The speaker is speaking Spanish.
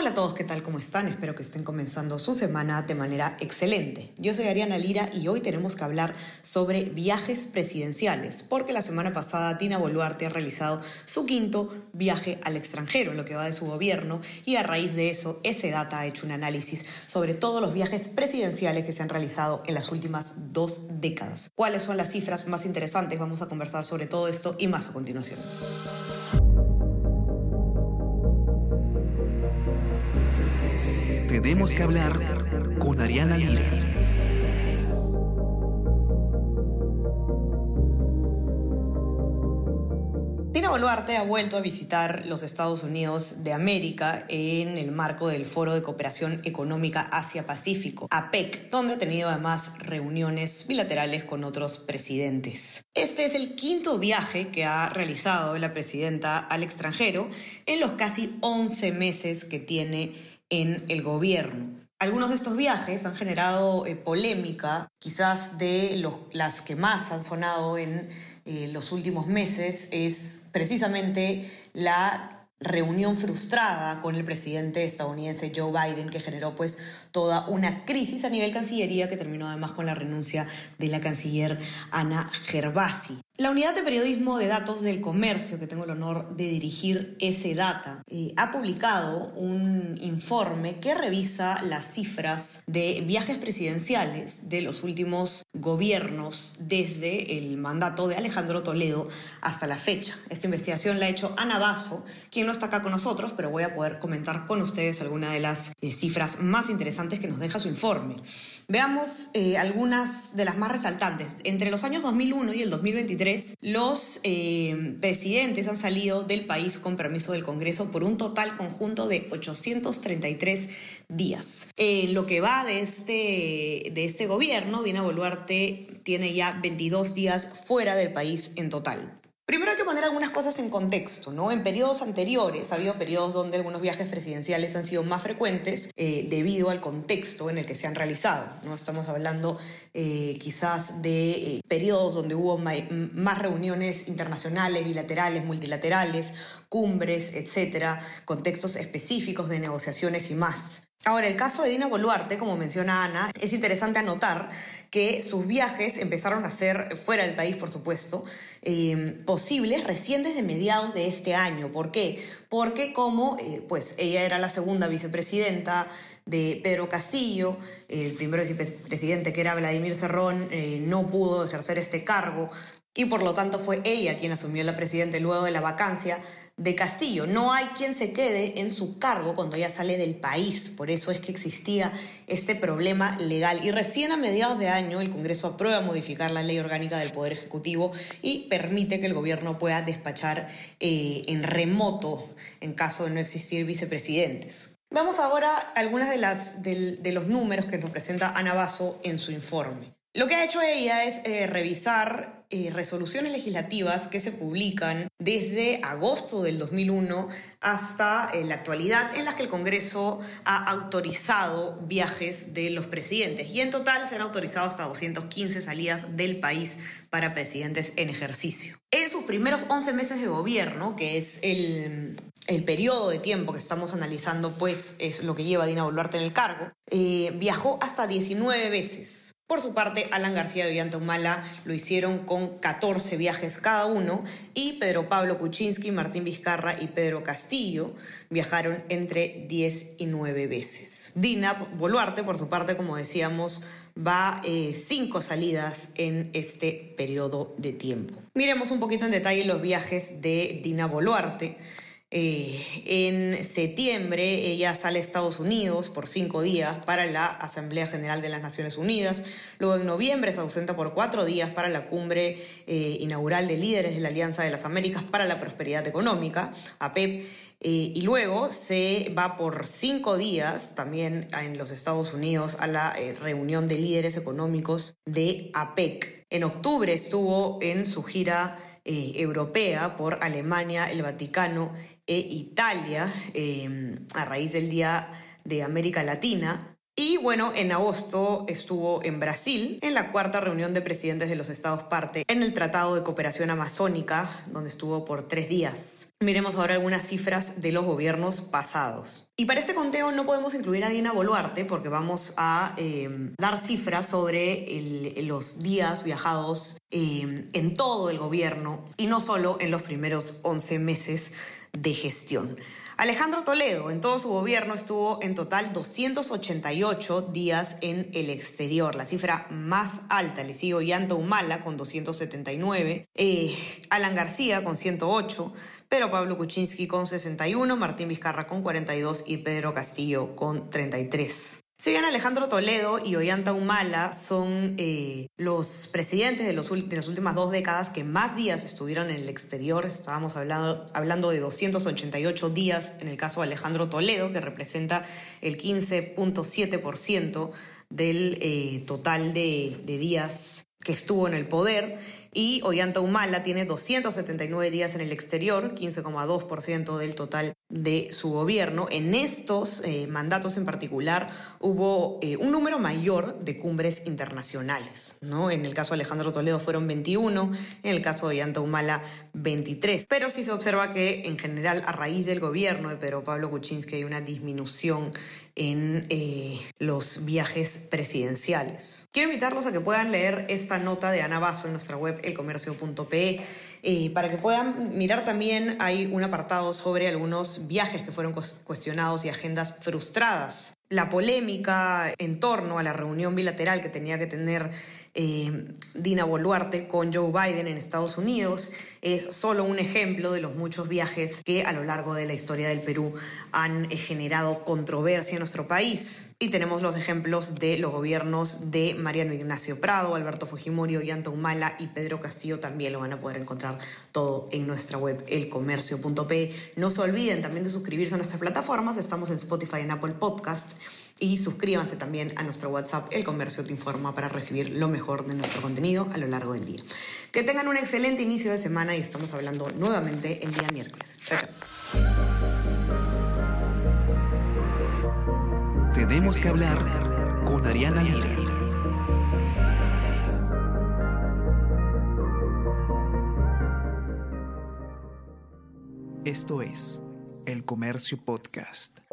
Hola a todos, ¿qué tal? ¿Cómo están? Espero que estén comenzando su semana de manera excelente. Yo soy Ariana Lira y hoy tenemos que hablar sobre viajes presidenciales, porque la semana pasada Dina Boluarte ha realizado su quinto viaje al extranjero, lo que va de su gobierno, y a raíz de eso, ese data ha hecho un análisis sobre todos los viajes presidenciales que se han realizado en las últimas dos décadas. ¿Cuáles son las cifras más interesantes? Vamos a conversar sobre todo esto y más a continuación. Tenemos que hablar con Ariana Lira. Dina Boluarte ha vuelto a visitar los Estados Unidos de América en el marco del Foro de Cooperación Económica Asia-Pacífico, APEC, donde ha tenido además reuniones bilaterales con otros presidentes. Este es el quinto viaje que ha realizado la presidenta al extranjero en los casi 11 meses que tiene en el gobierno. Algunos de estos viajes han generado eh, polémica, quizás de los, las que más han sonado en eh, los últimos meses es precisamente la reunión frustrada con el presidente estadounidense Joe Biden que generó pues toda una crisis a nivel cancillería que terminó además con la renuncia de la canciller Ana Gervasi. La unidad de periodismo de datos del comercio, que tengo el honor de dirigir ese data, eh, ha publicado un informe que revisa las cifras de viajes presidenciales de los últimos gobiernos desde el mandato de Alejandro Toledo hasta la fecha. Esta investigación la ha hecho Ana Basso, quien no está acá con nosotros, pero voy a poder comentar con ustedes algunas de las eh, cifras más interesantes que nos deja su informe. Veamos eh, algunas de las más resaltantes. Entre los años 2001 y el 2023, los eh, presidentes han salido del país con permiso del Congreso por un total conjunto de 833 días. En lo que va de este, de este gobierno, Dina Boluarte tiene ya 22 días fuera del país en total. Primero hay que poner algunas cosas en contexto, ¿no? En periodos anteriores ha habido periodos donde algunos viajes presidenciales han sido más frecuentes eh, debido al contexto en el que se han realizado, ¿no? Estamos hablando eh, quizás de eh, periodos donde hubo más reuniones internacionales, bilaterales, multilaterales, cumbres, etcétera, contextos específicos de negociaciones y más. Ahora, el caso de Dina Boluarte, como menciona Ana, es interesante anotar que sus viajes empezaron a ser, fuera del país por supuesto, eh, posibles recién desde mediados de este año. ¿Por qué? Porque como eh, pues ella era la segunda vicepresidenta de Pedro Castillo, el primer vicepresidente que era Vladimir Cerrón, eh, no pudo ejercer este cargo y por lo tanto fue ella quien asumió la presidenta luego de la vacancia de Castillo. No hay quien se quede en su cargo cuando ella sale del país. Por eso es que existía este problema legal. Y recién a mediados de año el Congreso aprueba modificar la ley orgánica del Poder Ejecutivo y permite que el gobierno pueda despachar eh, en remoto en caso de no existir vicepresidentes. Vamos ahora a algunas de, las, de, los números que nos presenta Ana Basso en su informe. Lo que ha hecho ella es eh, revisar eh, resoluciones legislativas que se publican desde agosto del 2001 hasta eh, la actualidad en las que el Congreso ha autorizado viajes de los presidentes y en total se han autorizado hasta 215 salidas del país para presidentes en ejercicio. En sus primeros 11 meses de gobierno, que es el, el periodo de tiempo que estamos analizando, pues es lo que lleva Dina Boluarte en el cargo, eh, viajó hasta 19 veces. Por su parte, Alan García y Humala lo hicieron con 14 viajes cada uno y Pedro Pablo Kuczynski, Martín Vizcarra y Pedro Castillo viajaron entre 10 y 9 veces. Dina Boluarte, por su parte, como decíamos, va eh, cinco salidas en este periodo de tiempo. Miremos un poquito en detalle los viajes de Dina Boluarte. Eh, en septiembre ella sale a Estados Unidos por cinco días para la Asamblea General de las Naciones Unidas. Luego en noviembre se ausenta por cuatro días para la cumbre eh, inaugural de líderes de la Alianza de las Américas para la Prosperidad Económica, APEP. Eh, y luego se va por cinco días también en los Estados Unidos a la reunión de líderes económicos de APEC. En octubre estuvo en su gira europea por Alemania, el Vaticano e Italia, em, a raíz del Día de América Latina. Y bueno, en agosto estuvo en Brasil en la cuarta reunión de presidentes de los estados parte en el Tratado de Cooperación Amazónica, donde estuvo por tres días. Miremos ahora algunas cifras de los gobiernos pasados. Y para este conteo no podemos incluir a Dina Boluarte porque vamos a eh, dar cifras sobre los días viajados eh, en todo el gobierno y no solo en los primeros 11 meses de gestión. Alejandro Toledo, en todo su gobierno, estuvo en total 288 días en el exterior. La cifra más alta le sigue Ollanta Humala con 279, eh, Alan García con 108, pero Pablo Kuczynski con 61, Martín Vizcarra con 42 y Pedro Castillo con 33. Si bien Alejandro Toledo y Ollanta Humala son eh, los presidentes de, los, las últimas dos décadas que más días estuvieron en el exterior, estábamos hablando, de 288 días en el caso de Alejandro Toledo, que representa el 15.7% del eh, total de días que estuvo en el poder y Ollanta Humala tiene 279 días en el exterior, 15,2% del total de su gobierno. En estos eh, mandatos en particular hubo eh, un número mayor de cumbres internacionales. ¿no? En el caso de Alejandro Toledo fueron 21, en el caso de Ollanta Humala 23. Pero sí se observa que en general a raíz del gobierno de Pedro Pablo Kuczynski hay una disminución en eh, los viajes presidenciales. Quiero invitarlos a que puedan leer esta nota de Ana Basso en nuestra web elcomercio.pe eh, para que puedan mirar también hay un apartado sobre algunos viajes que fueron cuestionados y agendas frustradas la polémica en torno a la reunión bilateral que tenía que tener eh, Dina Boluarte con Joe Biden en Estados Unidos es solo un ejemplo de los muchos viajes que a lo largo de la historia del Perú han eh, generado controversia en nuestro país. Y tenemos los ejemplos de los gobiernos de Mariano Ignacio Prado, Alberto Fujimori, Ollanta Humala y Pedro Castillo. También lo van a poder encontrar todo en nuestra web elcomercio.p. No se olviden también de suscribirse a nuestras plataformas. Estamos en Spotify, en Apple Podcast y suscríbanse también a nuestro WhatsApp El Comercio Te Informa para recibir lo mejor de nuestro contenido a lo largo del día. Que tengan un excelente inicio de semana y estamos hablando nuevamente el día miércoles. Chao, Tenemos que hablar con Ariana Lira. Esto es El Comercio Podcast.